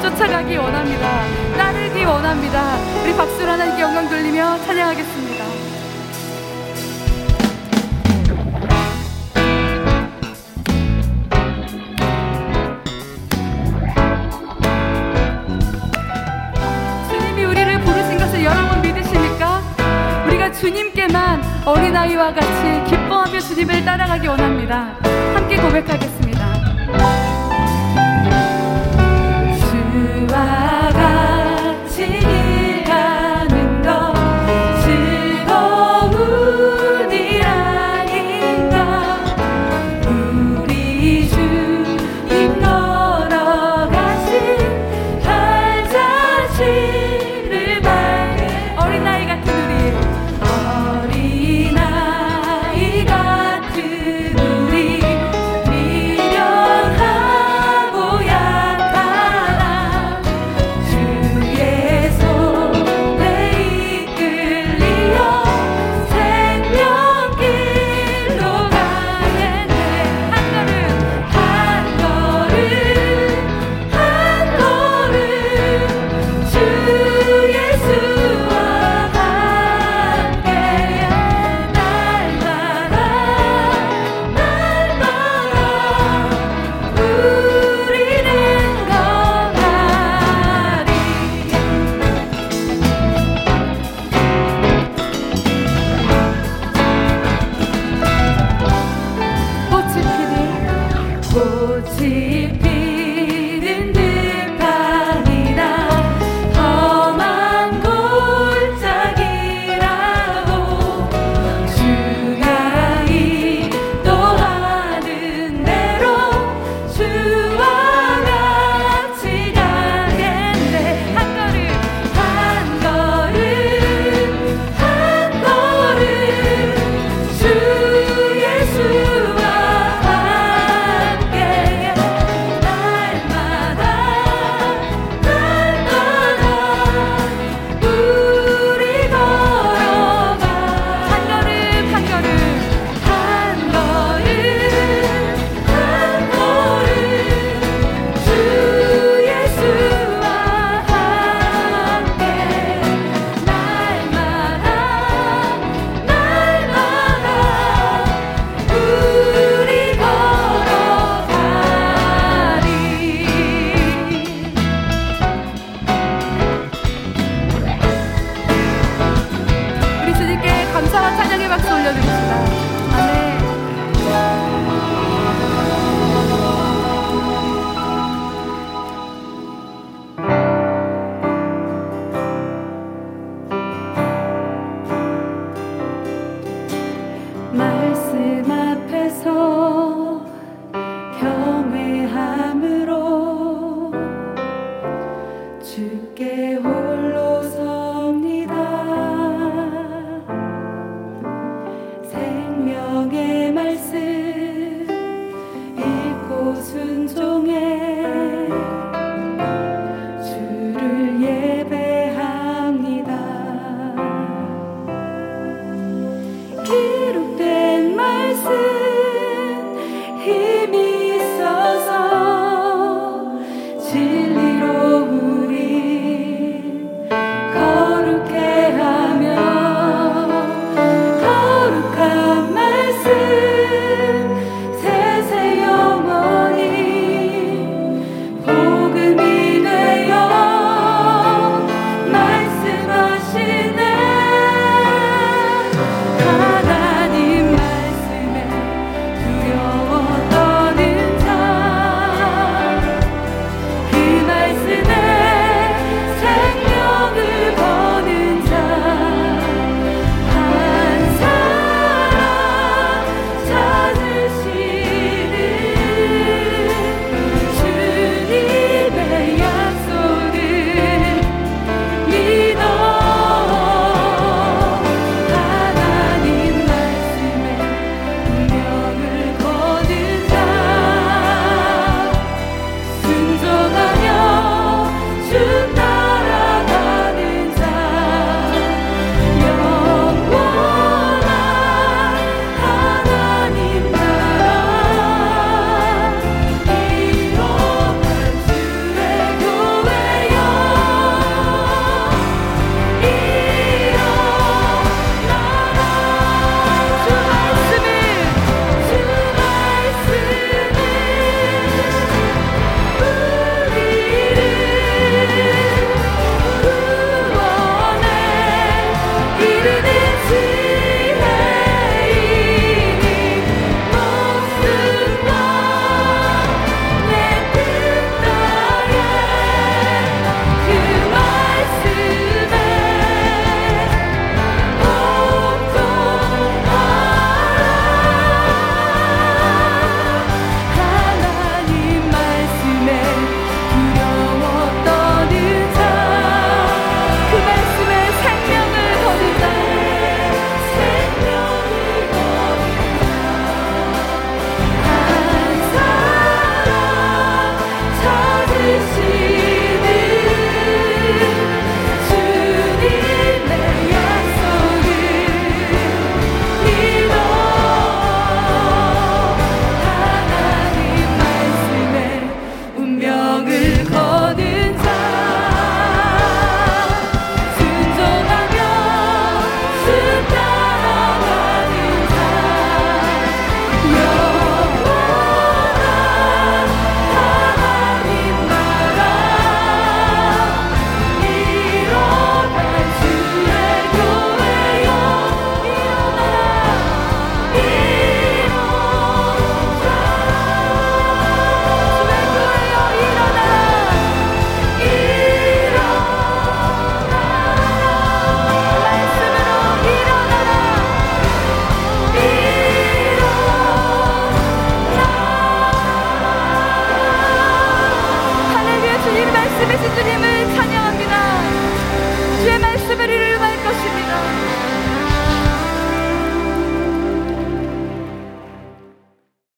쫓아가기 원합니다. 따르기 원합니다. 우리 박수로 하나님께 영광 돌리며 찬양하겠습니다. 주님이 우리를 부르신 것을 여러분 믿으십니까? 우리가 주님께만 어린아이와 같이 기뻐하며 주님을 따라가기 원합니다. 함께 고백하겠습니다.